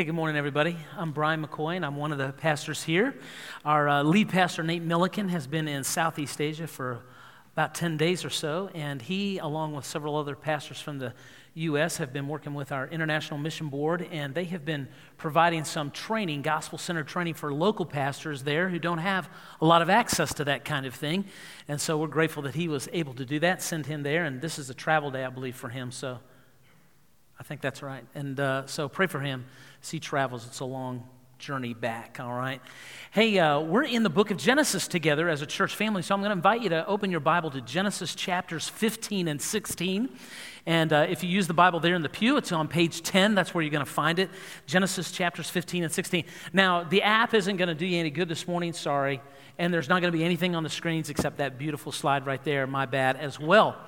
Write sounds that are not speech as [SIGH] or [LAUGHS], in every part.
Hey, good morning, everybody. I'm Brian McCoy, and I'm one of the pastors here. Our uh, lead pastor, Nate Milliken, has been in Southeast Asia for about 10 days or so, and he, along with several other pastors from the U.S., have been working with our International Mission Board, and they have been providing some training, gospel center training for local pastors there who don't have a lot of access to that kind of thing. And so we're grateful that he was able to do that, send him there, and this is a travel day, I believe, for him. So I think that's right. And uh, so pray for him as he travels. It's a long journey back, all right? Hey, uh, we're in the book of Genesis together as a church family, so I'm going to invite you to open your Bible to Genesis chapters 15 and 16. And uh, if you use the Bible there in the pew, it's on page 10. That's where you're going to find it. Genesis chapters 15 and 16. Now, the app isn't going to do you any good this morning, sorry. And there's not going to be anything on the screens except that beautiful slide right there, my bad, as well.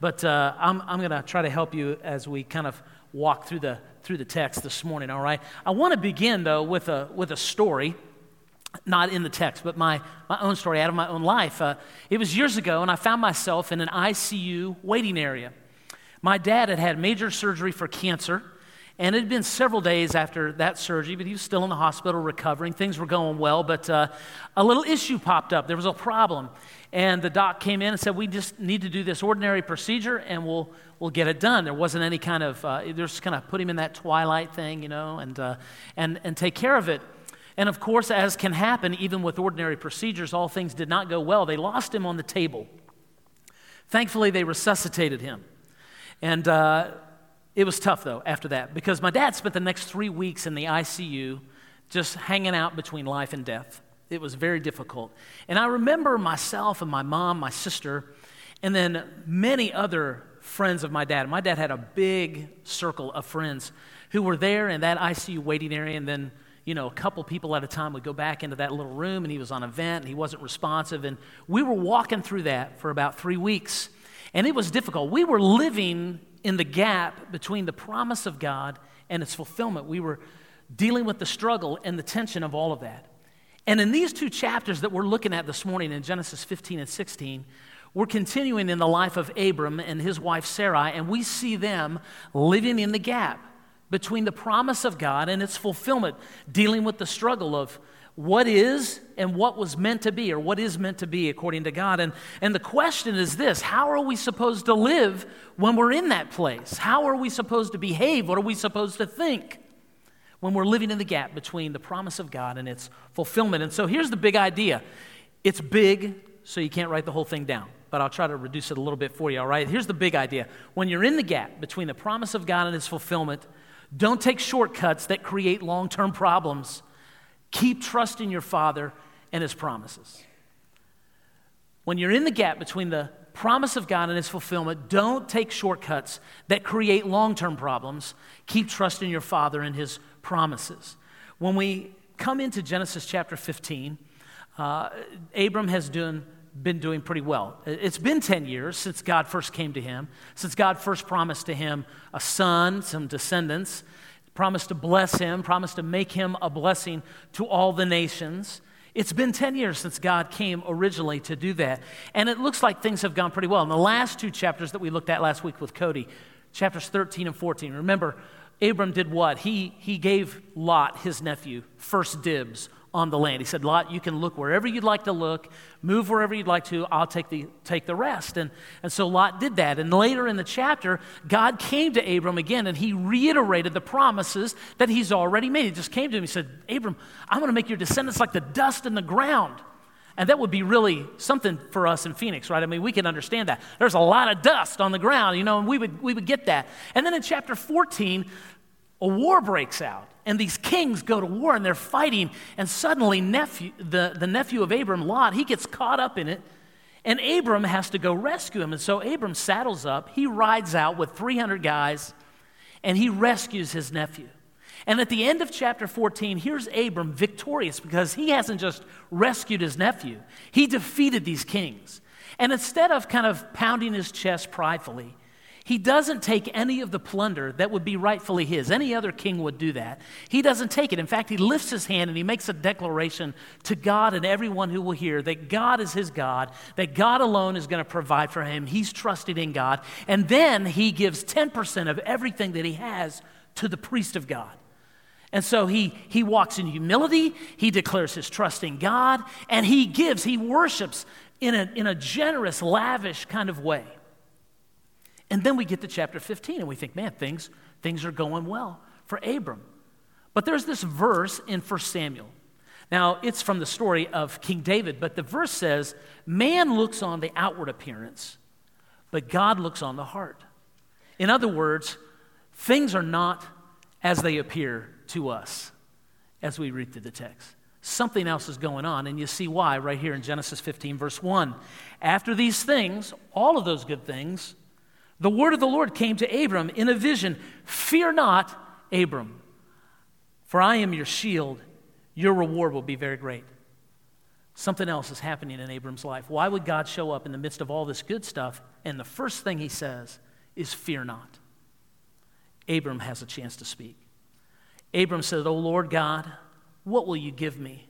But uh, I'm, I'm going to try to help you as we kind of walk through the, through the text this morning, all right? I want to begin, though, with a, with a story, not in the text, but my, my own story out of my own life. Uh, it was years ago, and I found myself in an ICU waiting area. My dad had had major surgery for cancer, and it had been several days after that surgery, but he was still in the hospital recovering. Things were going well, but uh, a little issue popped up. There was a problem. And the doc came in and said, We just need to do this ordinary procedure and we'll, we'll get it done. There wasn't any kind of, uh, they're just kind of put him in that twilight thing, you know, and, uh, and, and take care of it. And of course, as can happen, even with ordinary procedures, all things did not go well. They lost him on the table. Thankfully, they resuscitated him. And uh, it was tough, though, after that, because my dad spent the next three weeks in the ICU just hanging out between life and death. It was very difficult. And I remember myself and my mom, my sister, and then many other friends of my dad. My dad had a big circle of friends who were there in that ICU waiting area, and then you know, a couple people at a time would go back into that little room, and he was on a vent, and he wasn't responsive. And we were walking through that for about three weeks, and it was difficult. We were living in the gap between the promise of God and its fulfillment. We were dealing with the struggle and the tension of all of that. And in these two chapters that we're looking at this morning in Genesis 15 and 16, we're continuing in the life of Abram and his wife Sarai, and we see them living in the gap between the promise of God and its fulfillment, dealing with the struggle of what is and what was meant to be, or what is meant to be according to God. And, and the question is this how are we supposed to live when we're in that place? How are we supposed to behave? What are we supposed to think? when we're living in the gap between the promise of God and its fulfillment. And so here's the big idea it's big, so you can't write the whole thing down, but I'll try to reduce it a little bit for you, all right? Here's the big idea when you're in the gap between the promise of God and its fulfillment, don't take shortcuts that create long term problems. Keep trusting your Father and His promises. When you're in the gap between the promise of God and its fulfillment, don't take shortcuts that create long term problems. Keep trusting your Father and His promises. When we come into Genesis chapter 15, uh, Abram has doing, been doing pretty well. It's been 10 years since God first came to him, since God first promised to him a son, some descendants, promised to bless him, promised to make him a blessing to all the nations. It's been 10 years since God came originally to do that. And it looks like things have gone pretty well. In the last two chapters that we looked at last week with Cody, chapters 13 and 14, remember, Abram did what? He, he gave Lot, his nephew, first dibs on the land. He said, Lot, you can look wherever you'd like to look, move wherever you'd like to, I'll take the, take the rest. And, and so Lot did that. And later in the chapter, God came to Abram again and he reiterated the promises that he's already made. He just came to him. He said, Abram, I'm going to make your descendants like the dust in the ground. And that would be really something for us in Phoenix, right? I mean, we can understand that. There's a lot of dust on the ground, you know, and we would, we would get that. And then in chapter 14, a war breaks out, and these kings go to war and they're fighting, and suddenly nephew, the, the nephew of Abram, Lot, he gets caught up in it, and Abram has to go rescue him. And so Abram saddles up, he rides out with 300 guys, and he rescues his nephew. And at the end of chapter 14, here's Abram victorious because he hasn't just rescued his nephew, he defeated these kings. And instead of kind of pounding his chest pridefully, he doesn't take any of the plunder that would be rightfully his. Any other king would do that. He doesn't take it. In fact, he lifts his hand and he makes a declaration to God and everyone who will hear that God is his God, that God alone is going to provide for him. He's trusted in God. And then he gives 10% of everything that he has to the priest of God. And so he, he walks in humility, he declares his trust in God, and he gives, he worships in a, in a generous, lavish kind of way. And then we get to chapter 15 and we think, man, things, things are going well for Abram. But there's this verse in 1 Samuel. Now, it's from the story of King David, but the verse says, Man looks on the outward appearance, but God looks on the heart. In other words, things are not as they appear to us as we read through the text. Something else is going on, and you see why right here in Genesis 15, verse 1. After these things, all of those good things, the word of the Lord came to Abram in a vision Fear not, Abram, for I am your shield. Your reward will be very great. Something else is happening in Abram's life. Why would God show up in the midst of all this good stuff? And the first thing he says is, Fear not. Abram has a chance to speak. Abram said, O oh, Lord God, what will you give me?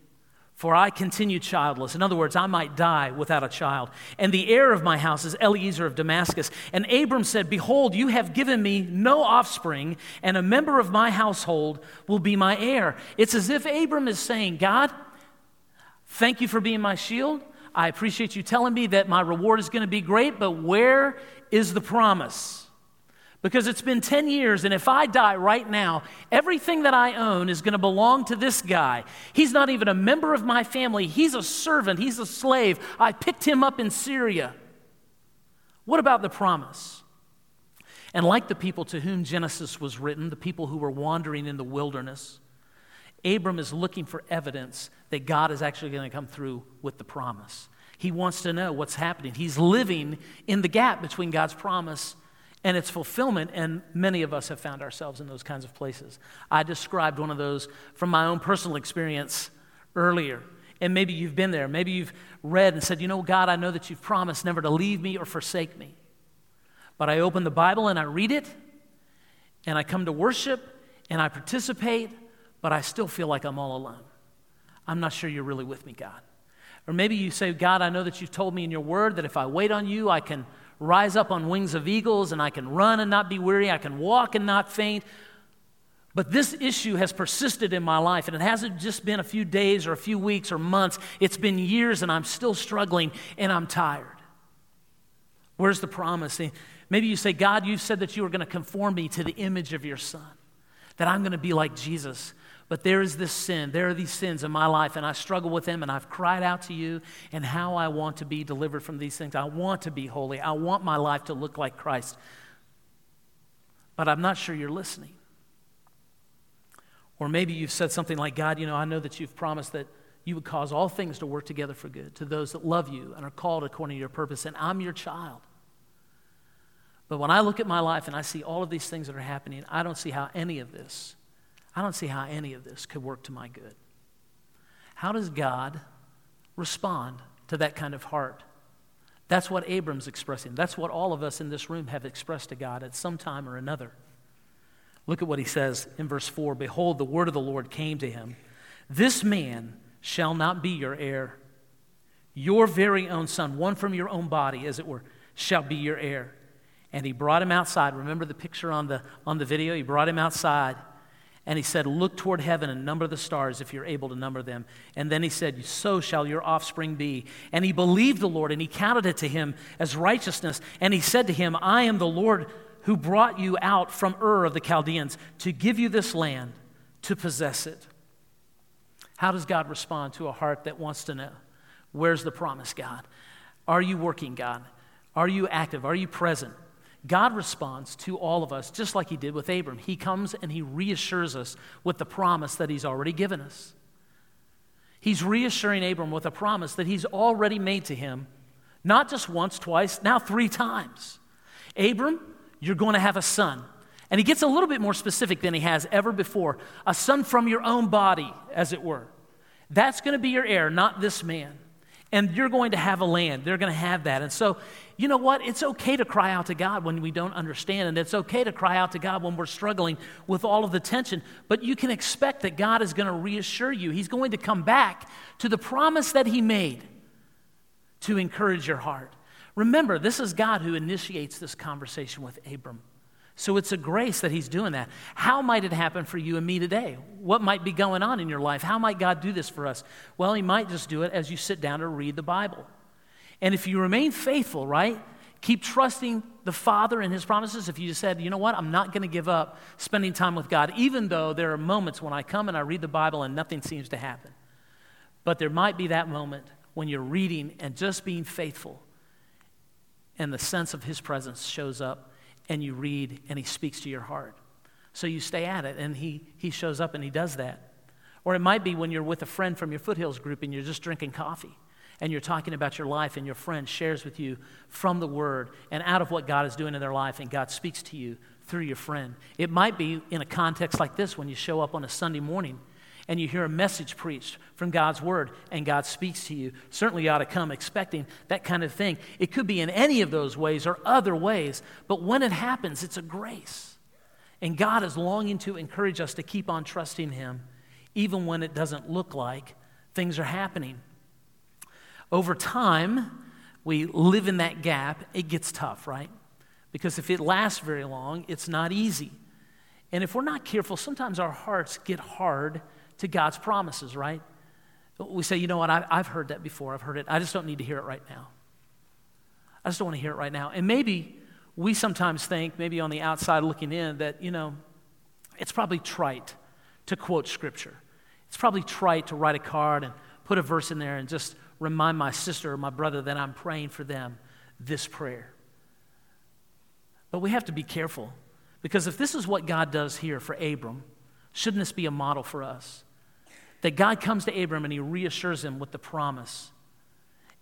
For I continue childless. In other words, I might die without a child. And the heir of my house is Eliezer of Damascus. And Abram said, Behold, you have given me no offspring, and a member of my household will be my heir. It's as if Abram is saying, God, thank you for being my shield. I appreciate you telling me that my reward is going to be great, but where is the promise? Because it's been 10 years, and if I die right now, everything that I own is going to belong to this guy. He's not even a member of my family, he's a servant, he's a slave. I picked him up in Syria. What about the promise? And like the people to whom Genesis was written, the people who were wandering in the wilderness, Abram is looking for evidence that God is actually going to come through with the promise. He wants to know what's happening. He's living in the gap between God's promise and its fulfillment, and many of us have found ourselves in those kinds of places. I described one of those from my own personal experience earlier. And maybe you've been there. Maybe you've read and said, You know, God, I know that you've promised never to leave me or forsake me. But I open the Bible and I read it, and I come to worship and I participate, but I still feel like I'm all alone. I'm not sure you're really with me, God. Or maybe you say, God, I know that you've told me in your word that if I wait on you, I can rise up on wings of eagles, and I can run and not be weary, I can walk and not faint. But this issue has persisted in my life, and it hasn't just been a few days or a few weeks or months. It's been years, and I'm still struggling, and I'm tired. Where's the promise? Maybe you say, God, you said that you were going to conform me to the image of your Son, that I'm going to be like Jesus. But there is this sin. There are these sins in my life, and I struggle with them, and I've cried out to you and how I want to be delivered from these things. I want to be holy. I want my life to look like Christ. But I'm not sure you're listening. Or maybe you've said something like, God, you know, I know that you've promised that you would cause all things to work together for good to those that love you and are called according to your purpose, and I'm your child. But when I look at my life and I see all of these things that are happening, I don't see how any of this I don't see how any of this could work to my good. How does God respond to that kind of heart? That's what Abram's expressing. That's what all of us in this room have expressed to God at some time or another. Look at what he says in verse 4 Behold, the word of the Lord came to him. This man shall not be your heir. Your very own son, one from your own body, as it were, shall be your heir. And he brought him outside. Remember the picture on the, on the video? He brought him outside and he said, Look toward heaven and number the stars if you're able to number them. And then he said, So shall your offspring be. And he believed the Lord, and he counted it to him as righteousness. And he said to him, I am the Lord who brought you out from Ur of the Chaldeans to give you this land to possess it. How does God respond to a heart that wants to know? Where's the promise, God? Are you working, God? Are you active? Are you present? God responds to all of us just like he did with Abram. He comes and he reassures us with the promise that he's already given us. He's reassuring Abram with a promise that he's already made to him, not just once, twice, now three times. Abram, you're going to have a son. And he gets a little bit more specific than he has ever before a son from your own body, as it were. That's going to be your heir, not this man and you're going to have a land. They're going to have that. And so, you know what? It's okay to cry out to God when we don't understand, and it's okay to cry out to God when we're struggling with all of the tension. But you can expect that God is going to reassure you. He's going to come back to the promise that He made to encourage your heart. Remember, this is God who initiates this conversation with Abram. So it's a grace that He's doing that. How might it happen for you and me today? What might be going on in your life? How might God do this for us? Well, He might just do it as you sit down to read the Bible. And if you remain faithful, right? Keep trusting the Father and His promises. If you said, you know what, I'm not going to give up spending time with God, even though there are moments when I come and I read the Bible and nothing seems to happen. But there might be that moment when you're reading and just being faithful, and the sense of His presence shows up and you read and he speaks to your heart. So you stay at it and he, he shows up and he does that. Or it might be when you're with a friend from your foothills group and you're just drinking coffee and you're talking about your life and your friend shares with you from the word and out of what God is doing in their life and God speaks to you through your friend. It might be in a context like this when you show up on a Sunday morning and you hear a message preached from God's word and God speaks to you, certainly you ought to come expecting that kind of thing. It could be in any of those ways or other ways, but when it happens, it's a grace. And God is longing to encourage us to keep on trusting Him, even when it doesn't look like things are happening. Over time, we live in that gap. It gets tough, right? Because if it lasts very long, it's not easy. And if we're not careful, sometimes our hearts get hard to God's promises, right? We say, you know what, I, have heard that before. I've heard it. I just don't need to hear it right now. I just don't want to hear it right now. And maybe we sometimes think, maybe on the outside looking in, that, you know, it's probably trite to quote scripture. It's probably trite to write a card and put a verse in there and just remind my sister or my brother that I'm praying for them this prayer. But we have to be careful because if this is what God does here for Abram, shouldn't this be a model for us? That God comes to Abram and he reassures him with the promise.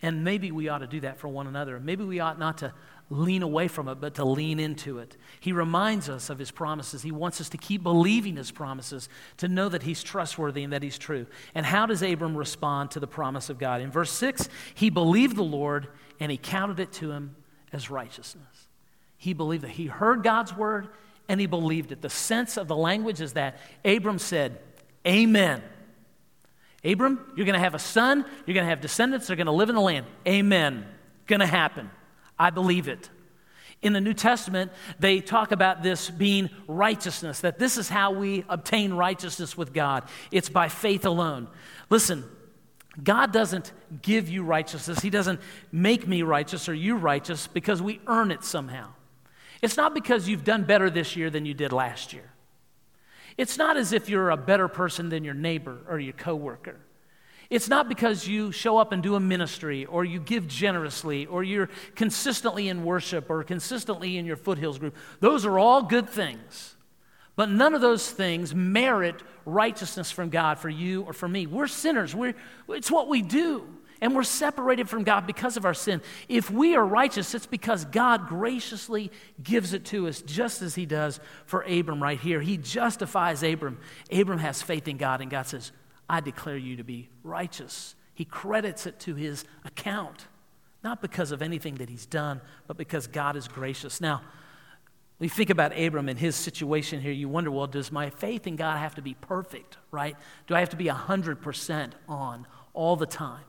And maybe we ought to do that for one another. Maybe we ought not to lean away from it, but to lean into it. He reminds us of his promises. He wants us to keep believing his promises, to know that he's trustworthy and that he's true. And how does Abram respond to the promise of God? In verse 6, he believed the Lord and he counted it to him as righteousness. He believed that he heard God's word and he believed it. The sense of the language is that Abram said, Amen. Abram, you're going to have a son, you're going to have descendants, they're going to live in the land. Amen. Going to happen. I believe it. In the New Testament, they talk about this being righteousness, that this is how we obtain righteousness with God. It's by faith alone. Listen, God doesn't give you righteousness, He doesn't make me righteous or you righteous because we earn it somehow. It's not because you've done better this year than you did last year. It's not as if you're a better person than your neighbor or your coworker. It's not because you show up and do a ministry or you give generously or you're consistently in worship or consistently in your foothills group. Those are all good things. But none of those things merit righteousness from God for you or for me. We're sinners. We're, it's what we do. And we're separated from God because of our sin. If we are righteous, it's because God graciously gives it to us, just as He does for Abram right here. He justifies Abram. Abram has faith in God, and God says, I declare you to be righteous. He credits it to his account, not because of anything that he's done, but because God is gracious. Now, we think about Abram and his situation here. You wonder, well, does my faith in God have to be perfect, right? Do I have to be 100% on all the time?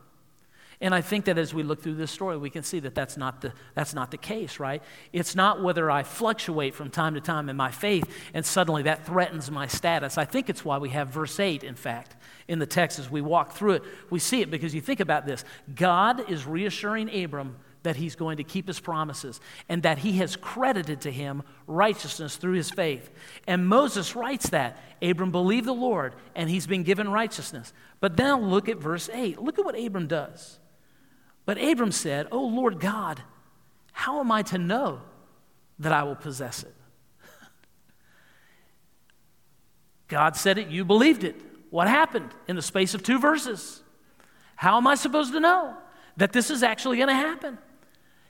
And I think that as we look through this story, we can see that that's not the, that's not the case, right? It's not whether I fluctuate from time to time in my faith and suddenly that threatens my status. I think it's why we have verse 8, in fact, in the text as we walk through it. We see it because you think about this God is reassuring Abram that he's going to keep his promises and that he has credited to him righteousness through his faith. And Moses writes that Abram believed the Lord and he's been given righteousness. But now look at verse 8. Look at what Abram does. But Abram said, Oh Lord God, how am I to know that I will possess it? [LAUGHS] God said it, you believed it. What happened in the space of two verses? How am I supposed to know that this is actually going to happen?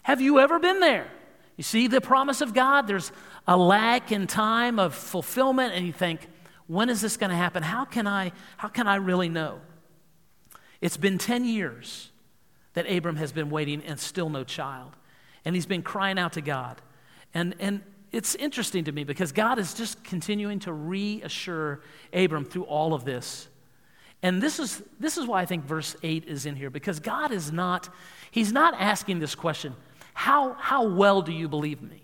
Have you ever been there? You see the promise of God, there's a lack in time of fulfillment, and you think, when is this going to happen? How can I, how can I really know? It's been 10 years that Abram has been waiting and still no child. And he's been crying out to God. And, and it's interesting to me because God is just continuing to reassure Abram through all of this. And this is, this is why I think verse 8 is in here because God is not, He's not asking this question how, how well do you believe me?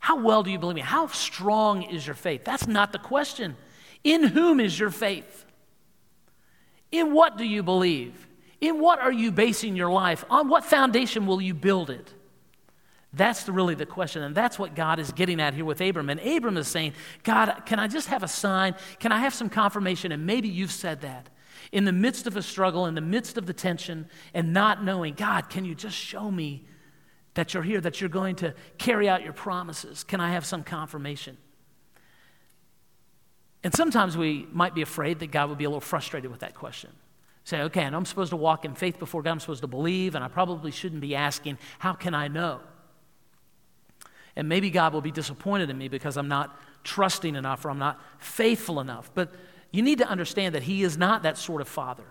How well do you believe me? How strong is your faith? That's not the question. In whom is your faith? In what do you believe? In what are you basing your life? On what foundation will you build it? That's really the question. And that's what God is getting at here with Abram. And Abram is saying, God, can I just have a sign? Can I have some confirmation? And maybe you've said that. In the midst of a struggle, in the midst of the tension, and not knowing, God, can you just show me that you're here, that you're going to carry out your promises? Can I have some confirmation? And sometimes we might be afraid that God would be a little frustrated with that question. Say, okay, and I'm supposed to walk in faith before God, I'm supposed to believe, and I probably shouldn't be asking, how can I know? And maybe God will be disappointed in me because I'm not trusting enough or I'm not faithful enough. But you need to understand that He is not that sort of father.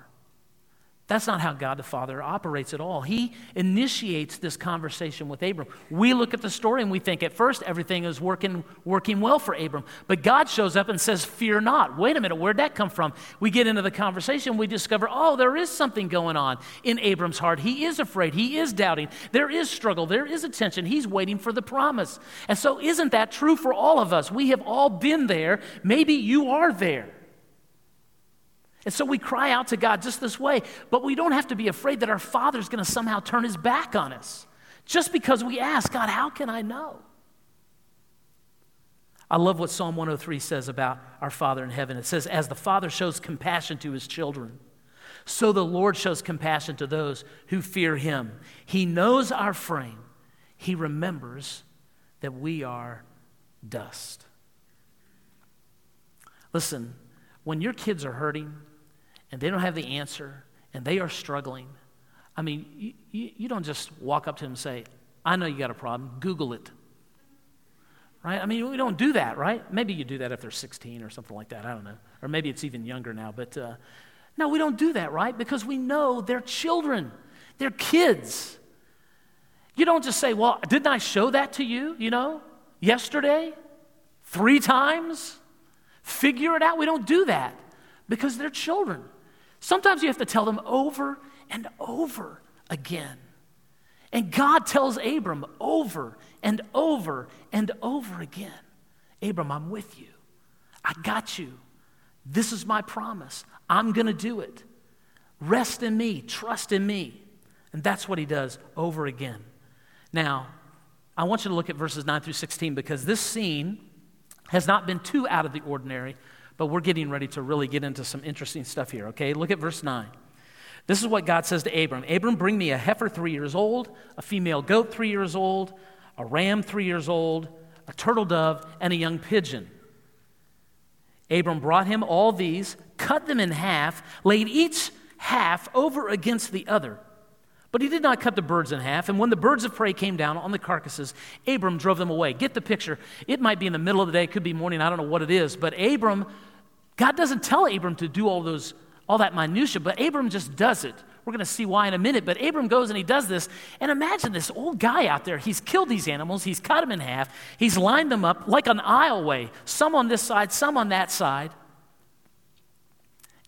That's not how God the Father operates at all. He initiates this conversation with Abram. We look at the story and we think at first everything is working, working well for Abram. But God shows up and says, Fear not. Wait a minute, where'd that come from? We get into the conversation, we discover, oh, there is something going on in Abram's heart. He is afraid, he is doubting, there is struggle, there is a tension. He's waiting for the promise. And so, isn't that true for all of us? We have all been there. Maybe you are there. And so we cry out to God just this way, but we don't have to be afraid that our Father's going to somehow turn his back on us just because we ask, God, how can I know? I love what Psalm 103 says about our Father in heaven. It says, As the Father shows compassion to his children, so the Lord shows compassion to those who fear him. He knows our frame, he remembers that we are dust. Listen, when your kids are hurting, and they don't have the answer and they are struggling, I mean, you, you, you don't just walk up to them and say, I know you got a problem, Google it. Right? I mean, we don't do that, right? Maybe you do that if they're 16 or something like that. I don't know. Or maybe it's even younger now. But uh, no, we don't do that, right? Because we know they're children, they're kids. You don't just say, Well, didn't I show that to you, you know, yesterday? Three times? Figure it out. We don't do that because they're children. Sometimes you have to tell them over and over again. And God tells Abram over and over and over again Abram, I'm with you. I got you. This is my promise. I'm going to do it. Rest in me, trust in me. And that's what he does over again. Now, I want you to look at verses 9 through 16 because this scene has not been too out of the ordinary but we're getting ready to really get into some interesting stuff here, okay? Look at verse 9. This is what God says to Abram Abram, bring me a heifer three years old, a female goat three years old, a ram three years old, a turtle dove, and a young pigeon. Abram brought him all these, cut them in half, laid each half over against the other. But he did not cut the birds in half. And when the birds of prey came down on the carcasses, Abram drove them away. Get the picture. It might be in the middle of the day, it could be morning, I don't know what it is. But Abram, God doesn't tell Abram to do all those, all that minutia, but Abram just does it. We're going to see why in a minute. But Abram goes and he does this. And imagine this old guy out there. He's killed these animals. He's cut them in half. He's lined them up like an aisleway, some on this side, some on that side.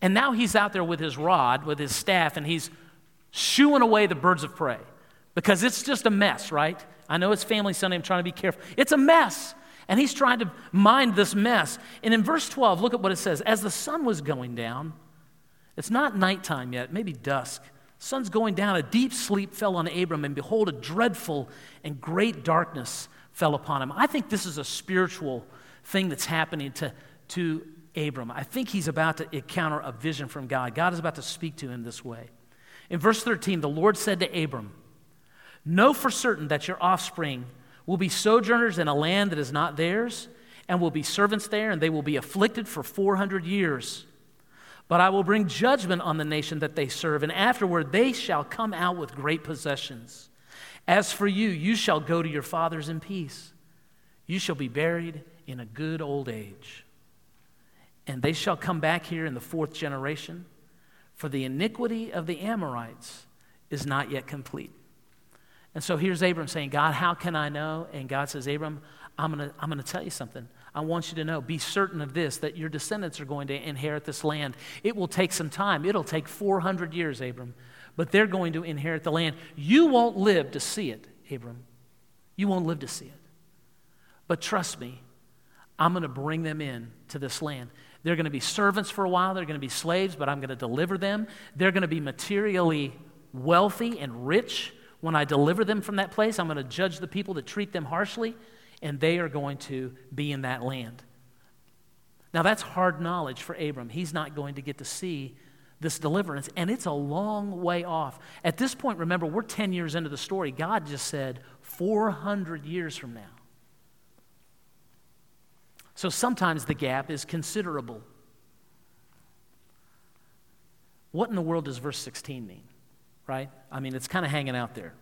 And now he's out there with his rod, with his staff, and he's shooing away the birds of prey because it's just a mess, right? I know it's Family Sunday, I'm trying to be careful. It's a mess. And he's trying to mind this mess. And in verse 12, look at what it says. As the sun was going down, it's not nighttime yet, maybe dusk. Sun's going down, a deep sleep fell on Abram, and behold, a dreadful and great darkness fell upon him. I think this is a spiritual thing that's happening to, to Abram. I think he's about to encounter a vision from God. God is about to speak to him this way. In verse 13, the Lord said to Abram, Know for certain that your offspring will be sojourners in a land that is not theirs, and will be servants there, and they will be afflicted for 400 years. But I will bring judgment on the nation that they serve, and afterward they shall come out with great possessions. As for you, you shall go to your fathers in peace. You shall be buried in a good old age. And they shall come back here in the fourth generation for the iniquity of the Amorites is not yet complete. And so here's Abram saying, God, how can I know? And God says, Abram, I'm going to I'm going to tell you something. I want you to know, be certain of this, that your descendants are going to inherit this land. It will take some time. It'll take 400 years, Abram, but they're going to inherit the land. You won't live to see it, Abram. You won't live to see it. But trust me, I'm going to bring them in to this land. They're going to be servants for a while, they're going to be slaves, but I'm going to deliver them. They're going to be materially wealthy and rich when I deliver them from that place. I'm going to judge the people that treat them harshly, and they are going to be in that land. Now, that's hard knowledge for Abram. He's not going to get to see this deliverance, and it's a long way off. At this point, remember, we're 10 years into the story. God just said 400 years from now. So sometimes the gap is considerable. What in the world does verse 16 mean? Right? I mean, it's kind of hanging out there.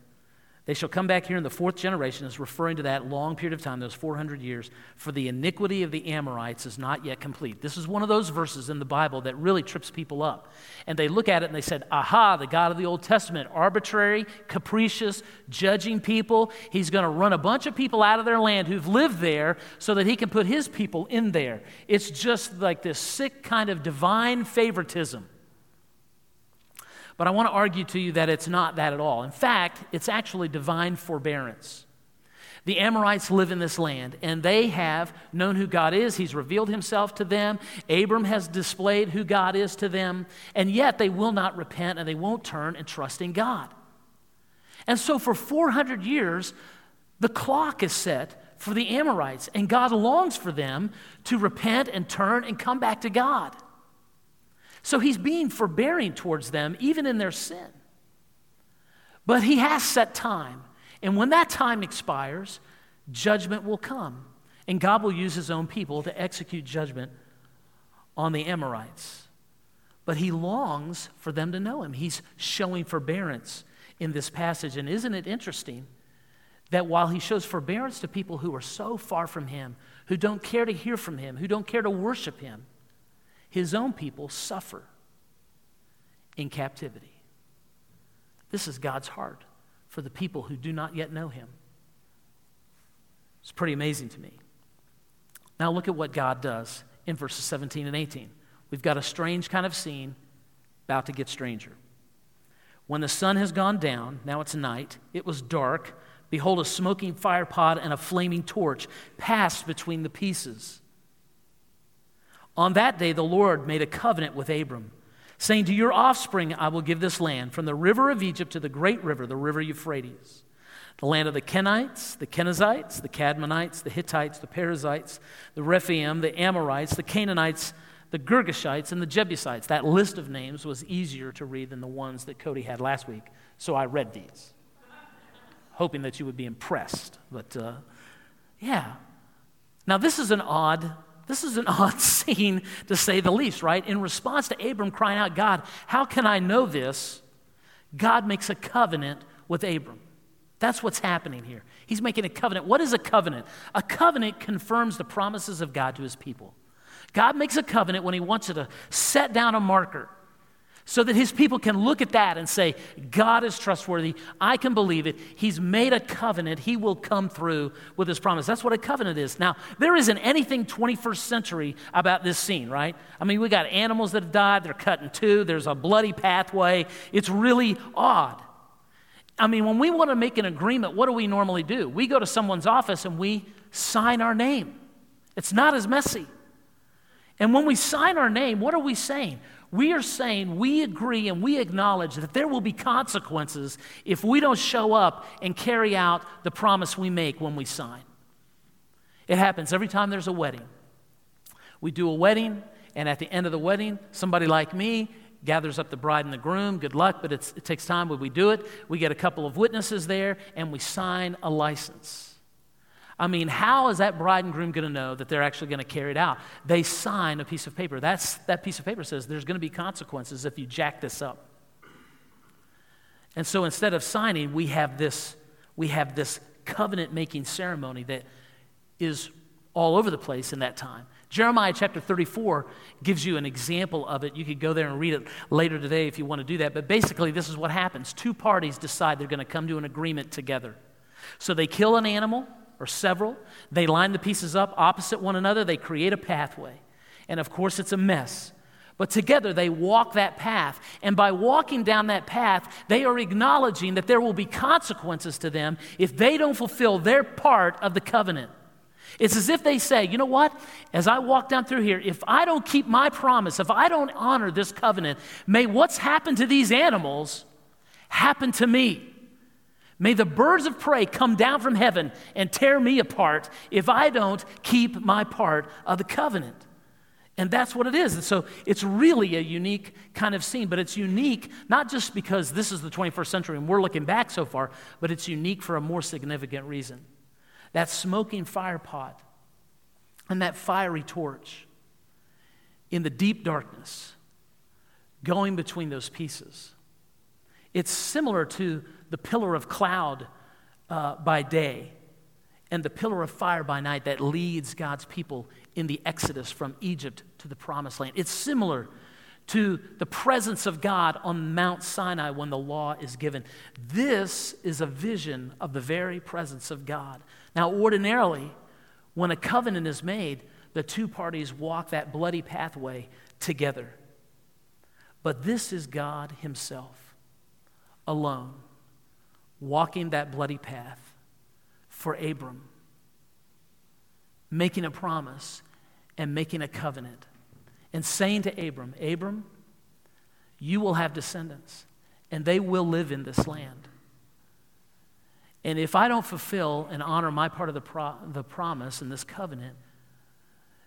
They shall come back here in the fourth generation, is referring to that long period of time, those 400 years, for the iniquity of the Amorites is not yet complete. This is one of those verses in the Bible that really trips people up. And they look at it and they said, Aha, the God of the Old Testament, arbitrary, capricious, judging people. He's going to run a bunch of people out of their land who've lived there so that he can put his people in there. It's just like this sick kind of divine favoritism. But I want to argue to you that it's not that at all. In fact, it's actually divine forbearance. The Amorites live in this land, and they have known who God is. He's revealed himself to them. Abram has displayed who God is to them, and yet they will not repent and they won't turn and trust in God. And so, for 400 years, the clock is set for the Amorites, and God longs for them to repent and turn and come back to God. So he's being forbearing towards them, even in their sin. But he has set time. And when that time expires, judgment will come. And God will use his own people to execute judgment on the Amorites. But he longs for them to know him. He's showing forbearance in this passage. And isn't it interesting that while he shows forbearance to people who are so far from him, who don't care to hear from him, who don't care to worship him, his own people suffer in captivity. This is God's heart for the people who do not yet know him. It's pretty amazing to me. Now, look at what God does in verses 17 and 18. We've got a strange kind of scene about to get stranger. When the sun has gone down, now it's night, it was dark. Behold, a smoking firepot and a flaming torch passed between the pieces. On that day, the Lord made a covenant with Abram, saying, To your offspring I will give this land, from the river of Egypt to the great river, the river Euphrates, the land of the Kenites, the Kenizzites, the Cadmonites, the Hittites, the Perizzites, the Rephaim, the Amorites, the Canaanites, the Girgashites, and the Jebusites. That list of names was easier to read than the ones that Cody had last week, so I read these, hoping that you would be impressed. But uh, yeah. Now, this is an odd this is an [LAUGHS] odd scene to say the least, right? In response to Abram crying out, God, how can I know this? God makes a covenant with Abram. That's what's happening here. He's making a covenant. What is a covenant? A covenant confirms the promises of God to his people. God makes a covenant when he wants to set down a marker so that his people can look at that and say, God is trustworthy. I can believe it. He's made a covenant. He will come through with his promise. That's what a covenant is. Now, there isn't anything 21st century about this scene, right? I mean, we got animals that have died, they're cut in two, there's a bloody pathway. It's really odd. I mean, when we want to make an agreement, what do we normally do? We go to someone's office and we sign our name. It's not as messy. And when we sign our name, what are we saying? We are saying we agree and we acknowledge that there will be consequences if we don't show up and carry out the promise we make when we sign. It happens every time there's a wedding. We do a wedding, and at the end of the wedding, somebody like me gathers up the bride and the groom. Good luck, but it takes time when we do it. We get a couple of witnesses there, and we sign a license. I mean, how is that bride and groom going to know that they're actually going to carry it out? They sign a piece of paper. That's, that piece of paper says there's going to be consequences if you jack this up. And so instead of signing, we have this, we have this covenant making ceremony that is all over the place in that time. Jeremiah chapter 34 gives you an example of it. You could go there and read it later today if you want to do that. But basically, this is what happens two parties decide they're going to come to an agreement together. So they kill an animal or several. They line the pieces up opposite one another. They create a pathway. And of course, it's a mess. But together they walk that path. And by walking down that path, they are acknowledging that there will be consequences to them if they don't fulfill their part of the covenant. It's as if they say, you know what? As I walk down through here, if I don't keep my promise, if I don't honor this covenant, may what's happened to these animals happen to me. May the birds of prey come down from heaven and tear me apart if I don't keep my part of the covenant. And that's what it is. And so it's really a unique kind of scene, but it's unique not just because this is the 21st century and we're looking back so far, but it's unique for a more significant reason. That smoking fire pot and that fiery torch in the deep darkness going between those pieces. It's similar to the pillar of cloud uh, by day and the pillar of fire by night that leads God's people in the exodus from Egypt to the promised land. It's similar to the presence of God on Mount Sinai when the law is given. This is a vision of the very presence of God. Now, ordinarily, when a covenant is made, the two parties walk that bloody pathway together. But this is God Himself alone walking that bloody path for Abram, making a promise and making a covenant, and saying to Abram, Abram, you will have descendants, and they will live in this land. And if I don't fulfill and honor my part of the, pro- the promise and this covenant,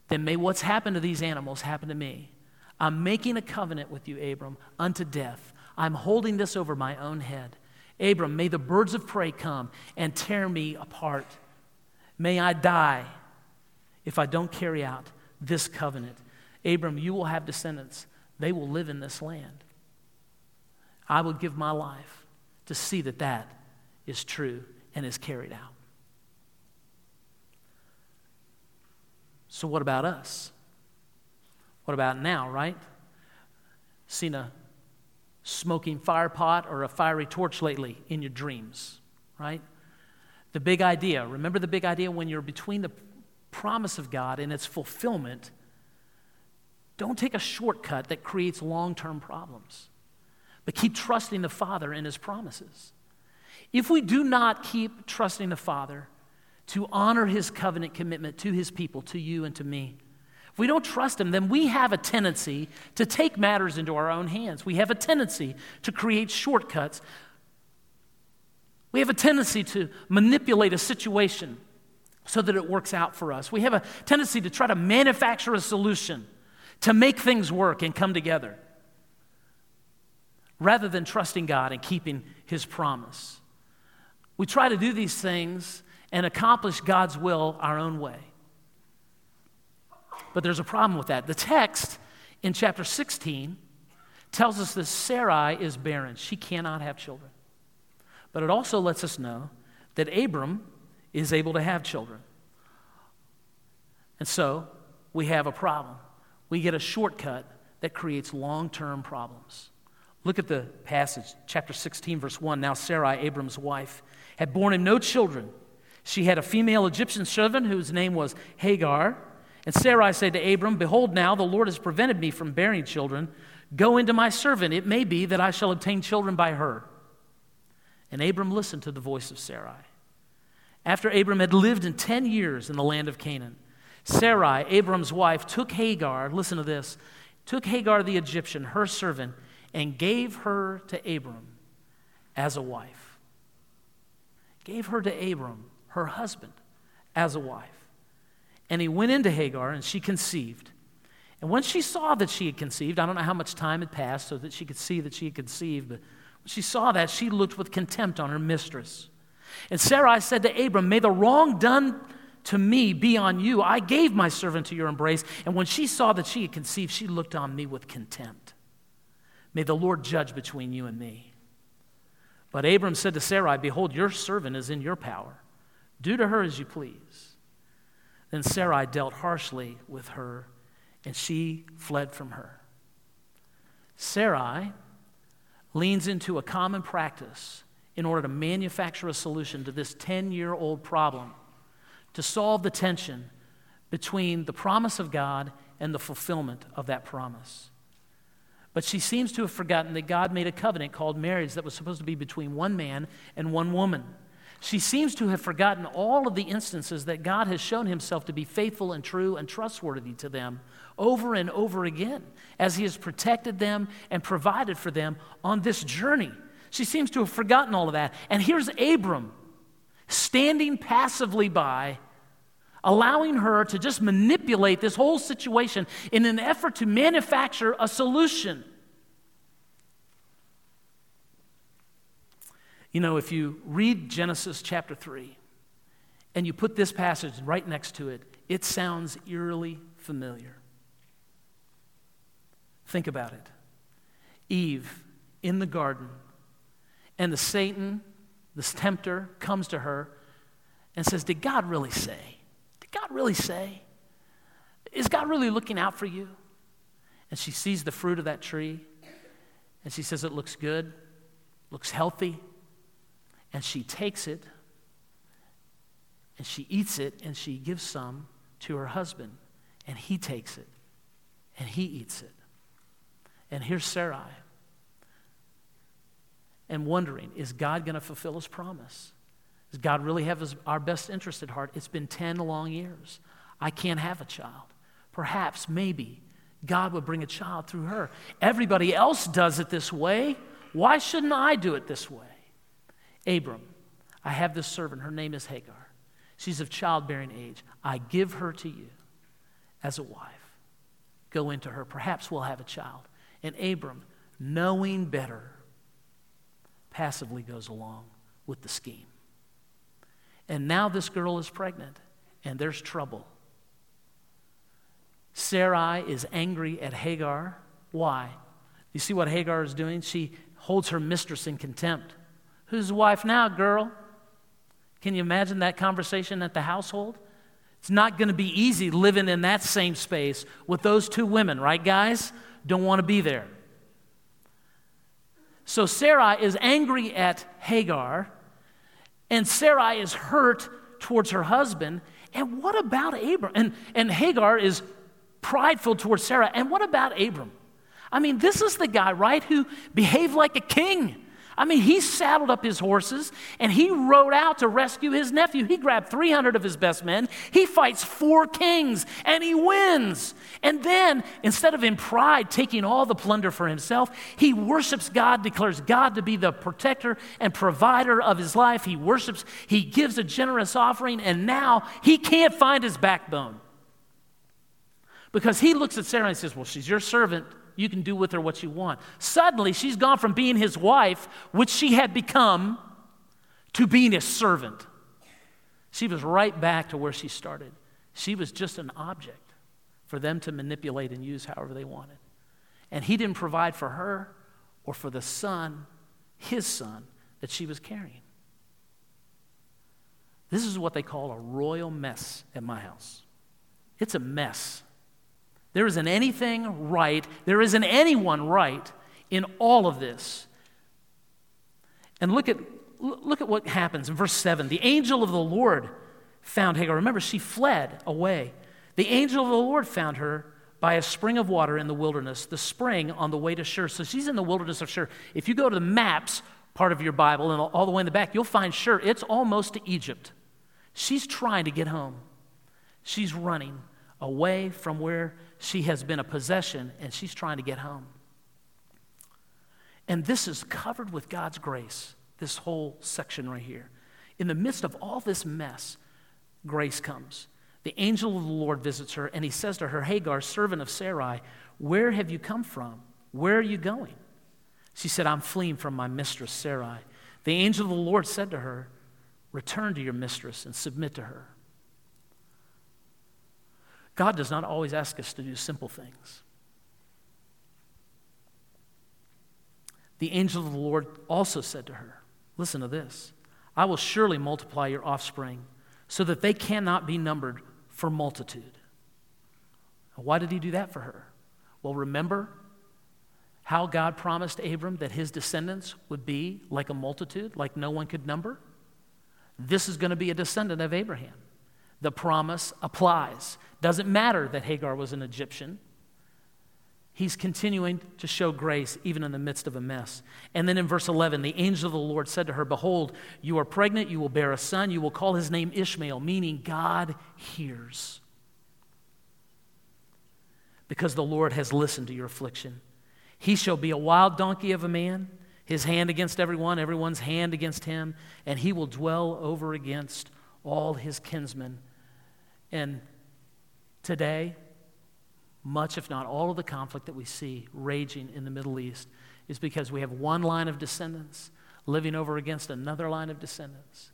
then may what's happened to these animals happen to me. I'm making a covenant with you, Abram, unto death. I'm holding this over my own head. Abram, may the birds of prey come and tear me apart. May I die if I don't carry out this covenant. Abram, you will have descendants. They will live in this land. I will give my life to see that that is true and is carried out. So, what about us? What about now, right? Seen a smoking fire pot or a fiery torch lately in your dreams, right? The big idea. Remember the big idea when you're between the promise of God and its fulfillment. Don't take a shortcut that creates long term problems, but keep trusting the Father and His promises. If we do not keep trusting the Father to honor His covenant commitment to His people, to you and to me, if we don't trust Him, then we have a tendency to take matters into our own hands. We have a tendency to create shortcuts. We have a tendency to manipulate a situation so that it works out for us. We have a tendency to try to manufacture a solution to make things work and come together rather than trusting God and keeping His promise. We try to do these things and accomplish God's will our own way. But there's a problem with that. The text in chapter 16 tells us that Sarai is barren. She cannot have children. But it also lets us know that Abram is able to have children. And so we have a problem. We get a shortcut that creates long term problems. Look at the passage, chapter 16, verse 1. Now, Sarai, Abram's wife, had borne him no children. She had a female Egyptian servant whose name was Hagar. And Sarai said to Abram, Behold, now the Lord has prevented me from bearing children. Go into my servant. It may be that I shall obtain children by her. And Abram listened to the voice of Sarai. After Abram had lived in 10 years in the land of Canaan, Sarai, Abram's wife, took Hagar, listen to this, took Hagar the Egyptian, her servant, and gave her to Abram as a wife. Gave her to Abram, her husband, as a wife. And he went into Hagar, and she conceived. And when she saw that she had conceived, I don't know how much time had passed so that she could see that she had conceived, but when she saw that, she looked with contempt on her mistress. And Sarai said to Abram, May the wrong done to me be on you. I gave my servant to your embrace. And when she saw that she had conceived, she looked on me with contempt. May the Lord judge between you and me. But Abram said to Sarai, Behold, your servant is in your power. Do to her as you please. Then Sarai dealt harshly with her, and she fled from her. Sarai leans into a common practice in order to manufacture a solution to this 10 year old problem to solve the tension between the promise of God and the fulfillment of that promise. But she seems to have forgotten that God made a covenant called marriage that was supposed to be between one man and one woman. She seems to have forgotten all of the instances that God has shown himself to be faithful and true and trustworthy to them over and over again as he has protected them and provided for them on this journey. She seems to have forgotten all of that. And here's Abram standing passively by, allowing her to just manipulate this whole situation in an effort to manufacture a solution. You know, if you read Genesis chapter 3 and you put this passage right next to it, it sounds eerily familiar. Think about it. Eve in the garden, and the Satan, this tempter, comes to her and says, Did God really say? Did God really say? Is God really looking out for you? And she sees the fruit of that tree and she says, It looks good, looks healthy. And she takes it and she eats it and she gives some to her husband. And he takes it and he eats it. And here's Sarai. And wondering, is God going to fulfill his promise? Does God really have his, our best interest at heart? It's been 10 long years. I can't have a child. Perhaps, maybe, God would bring a child through her. Everybody else does it this way. Why shouldn't I do it this way? Abram, I have this servant. Her name is Hagar. She's of childbearing age. I give her to you as a wife. Go into her. Perhaps we'll have a child. And Abram, knowing better, passively goes along with the scheme. And now this girl is pregnant, and there's trouble. Sarai is angry at Hagar. Why? You see what Hagar is doing? She holds her mistress in contempt. Who's the wife now, girl? Can you imagine that conversation at the household? It's not going to be easy living in that same space with those two women, right, guys? Don't want to be there. So Sarah is angry at Hagar, and Sarai is hurt towards her husband. And what about Abram? And, and Hagar is prideful towards Sarah. And what about Abram? I mean, this is the guy, right, who behaved like a king. I mean, he saddled up his horses and he rode out to rescue his nephew. He grabbed 300 of his best men. He fights four kings and he wins. And then, instead of in pride taking all the plunder for himself, he worships God, declares God to be the protector and provider of his life. He worships, he gives a generous offering, and now he can't find his backbone. Because he looks at Sarah and says, Well, she's your servant. You can do with her what you want. Suddenly, she's gone from being his wife, which she had become, to being his servant. She was right back to where she started. She was just an object for them to manipulate and use however they wanted. And he didn't provide for her or for the son, his son, that she was carrying. This is what they call a royal mess at my house. It's a mess. There isn't anything right, there isn't anyone right in all of this. And look at, look at what happens in verse 7. The angel of the Lord found Hagar. Remember, she fled away. The angel of the Lord found her by a spring of water in the wilderness, the spring on the way to Shur. So she's in the wilderness of Shur. If you go to the maps part of your Bible and all the way in the back, you'll find Shur. It's almost to Egypt. She's trying to get home. She's running away from where she has been a possession and she's trying to get home. And this is covered with God's grace, this whole section right here. In the midst of all this mess, grace comes. The angel of the Lord visits her and he says to her, Hagar, servant of Sarai, where have you come from? Where are you going? She said, I'm fleeing from my mistress, Sarai. The angel of the Lord said to her, Return to your mistress and submit to her. God does not always ask us to do simple things. The angel of the Lord also said to her, Listen to this I will surely multiply your offspring so that they cannot be numbered for multitude. Why did he do that for her? Well, remember how God promised Abram that his descendants would be like a multitude, like no one could number? This is going to be a descendant of Abraham. The promise applies. Doesn't matter that Hagar was an Egyptian. He's continuing to show grace even in the midst of a mess. And then in verse 11, the angel of the Lord said to her, Behold, you are pregnant, you will bear a son, you will call his name Ishmael, meaning God hears. Because the Lord has listened to your affliction. He shall be a wild donkey of a man, his hand against everyone, everyone's hand against him, and he will dwell over against all his kinsmen. And today, much, if not all, of the conflict that we see raging in the Middle East is because we have one line of descendants living over against another line of descendants.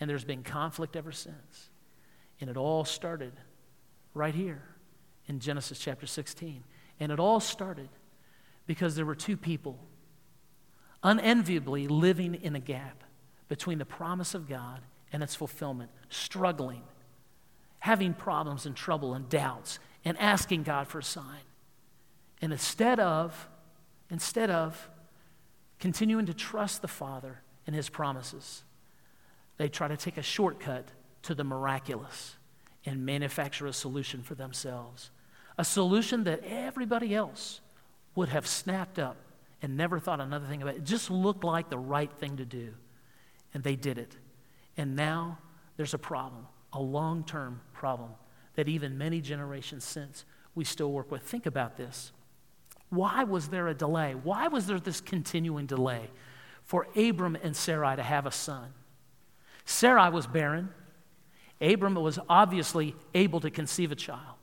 And there's been conflict ever since. And it all started right here in Genesis chapter 16. And it all started because there were two people unenviably living in a gap between the promise of God and its fulfillment, struggling, having problems and trouble and doubts, and asking God for a sign. And instead of, instead of continuing to trust the Father and His promises, they try to take a shortcut to the miraculous and manufacture a solution for themselves. A solution that everybody else would have snapped up and never thought another thing about it. It just looked like the right thing to do. And they did it. And now there's a problem, a long term problem that even many generations since we still work with. Think about this. Why was there a delay? Why was there this continuing delay for Abram and Sarai to have a son? Sarai was barren. Abram was obviously able to conceive a child.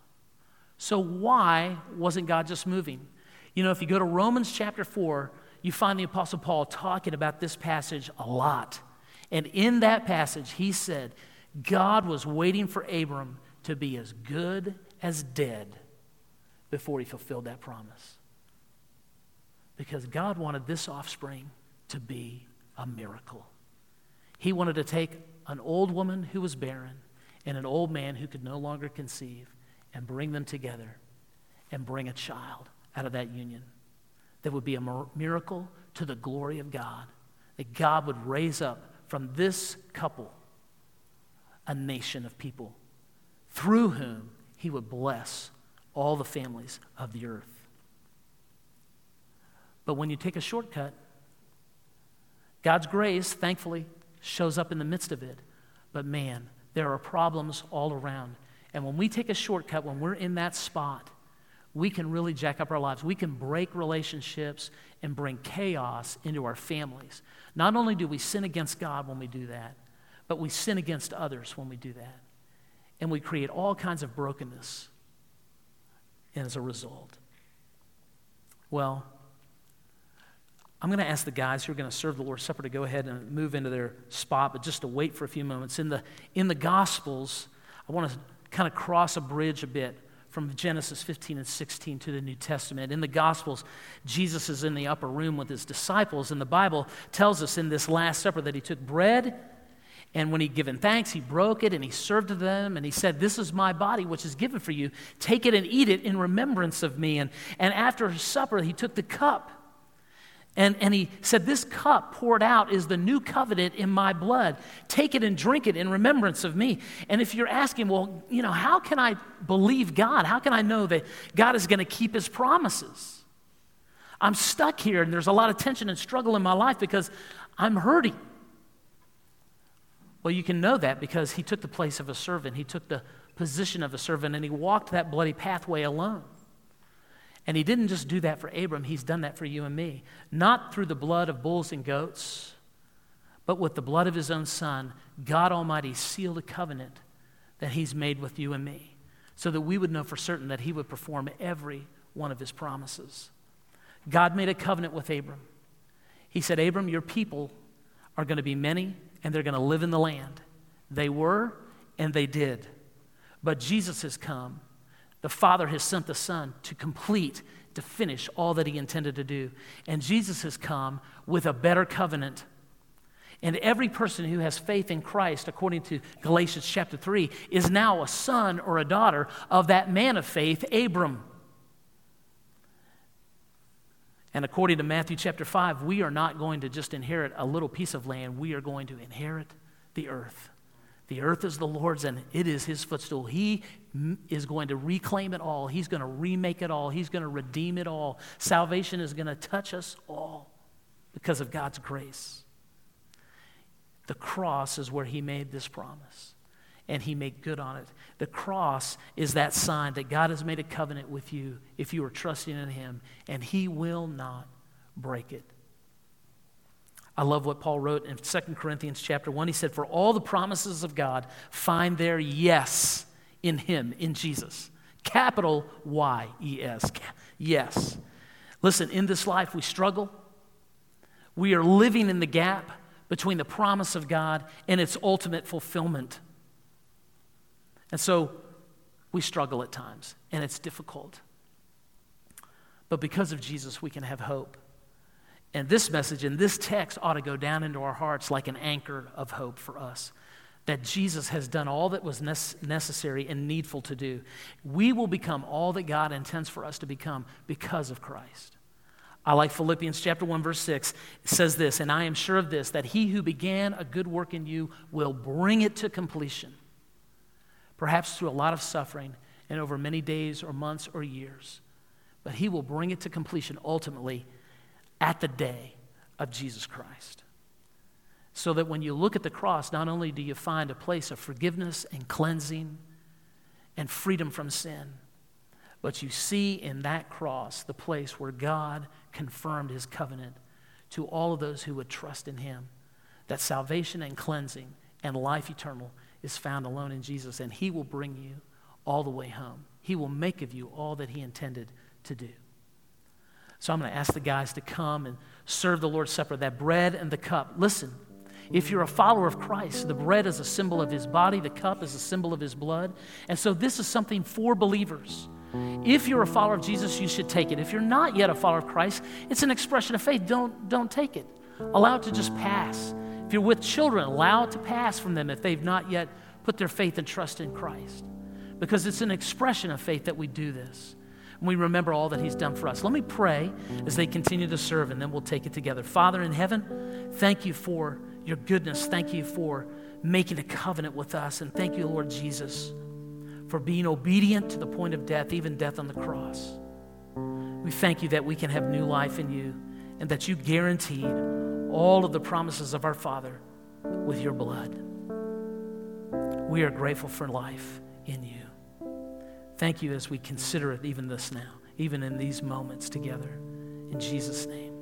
So, why wasn't God just moving? You know, if you go to Romans chapter 4, you find the Apostle Paul talking about this passage a lot. And in that passage, he said, God was waiting for Abram to be as good as dead before he fulfilled that promise. Because God wanted this offspring to be a miracle. He wanted to take an old woman who was barren and an old man who could no longer conceive and bring them together and bring a child out of that union that would be a miracle to the glory of God. That God would raise up from this couple a nation of people through whom he would bless all the families of the earth. But when you take a shortcut, God's grace, thankfully, shows up in the midst of it. But man, there are problems all around. And when we take a shortcut, when we're in that spot, we can really jack up our lives. We can break relationships and bring chaos into our families. Not only do we sin against God when we do that, but we sin against others when we do that and we create all kinds of brokenness as a result. Well, I'm going to ask the guys who are going to serve the Lord's Supper to go ahead and move into their spot, but just to wait for a few moments. In the, in the Gospels, I want to kind of cross a bridge a bit from Genesis 15 and 16 to the New Testament. In the Gospels, Jesus is in the upper room with his disciples, and the Bible tells us in this Last Supper that he took bread and when he'd given thanks, he broke it and he served to them and he said, This is my body, which is given for you. Take it and eat it in remembrance of me. And, and after supper, he took the cup and, and he said, This cup poured out is the new covenant in my blood. Take it and drink it in remembrance of me. And if you're asking, Well, you know, how can I believe God? How can I know that God is going to keep his promises? I'm stuck here and there's a lot of tension and struggle in my life because I'm hurting. Well, you can know that because he took the place of a servant. He took the position of a servant and he walked that bloody pathway alone. And he didn't just do that for Abram, he's done that for you and me. Not through the blood of bulls and goats, but with the blood of his own son, God Almighty sealed a covenant that he's made with you and me so that we would know for certain that he would perform every one of his promises. God made a covenant with Abram. He said, Abram, your people are going to be many and they're going to live in the land. They were and they did. But Jesus has come. The Father has sent the Son to complete, to finish all that He intended to do. And Jesus has come with a better covenant. And every person who has faith in Christ, according to Galatians chapter 3, is now a son or a daughter of that man of faith, Abram. And according to Matthew chapter 5, we are not going to just inherit a little piece of land, we are going to inherit the earth. The earth is the Lord's and it is his footstool. He is going to reclaim it all. He's going to remake it all. He's going to redeem it all. Salvation is going to touch us all because of God's grace. The cross is where He made this promise, and He made good on it. The cross is that sign that God has made a covenant with you if you are trusting in Him, and He will not break it. I love what Paul wrote in 2 Corinthians chapter 1. He said, For all the promises of God find their yes in Him, in Jesus. Capital Y E S. Yes. Listen, in this life we struggle. We are living in the gap between the promise of God and its ultimate fulfillment. And so we struggle at times, and it's difficult. But because of Jesus, we can have hope. And this message and this text ought to go down into our hearts like an anchor of hope for us that Jesus has done all that was necessary and needful to do. We will become all that God intends for us to become because of Christ. I like Philippians chapter 1 verse 6. It says this, and I am sure of this that he who began a good work in you will bring it to completion. Perhaps through a lot of suffering and over many days or months or years. But he will bring it to completion ultimately at the day of Jesus Christ. So that when you look at the cross, not only do you find a place of forgiveness and cleansing and freedom from sin, but you see in that cross the place where God confirmed his covenant to all of those who would trust in him that salvation and cleansing and life eternal is found alone in Jesus, and he will bring you all the way home. He will make of you all that he intended to do. So I'm going to ask the guys to come and serve the Lord's Supper, that bread and the cup. Listen, if you're a follower of Christ, the bread is a symbol of his body, the cup is a symbol of his blood. And so this is something for believers. If you're a follower of Jesus, you should take it. If you're not yet a follower of Christ, it's an expression of faith. Don't, don't take it. Allow it to just pass. If you're with children, allow it to pass from them if they've not yet put their faith and trust in Christ. Because it's an expression of faith that we do this and we remember all that He's done for us. Let me pray as they continue to serve, and then we'll take it together. Father in heaven, thank you for your goodness. Thank you for making a covenant with us. And thank you, Lord Jesus, for being obedient to the point of death, even death on the cross. We thank you that we can have new life in you and that you guaranteed all of the promises of our Father with your blood. We are grateful for life in you. Thank you as we consider it, even this now, even in these moments together. In Jesus' name.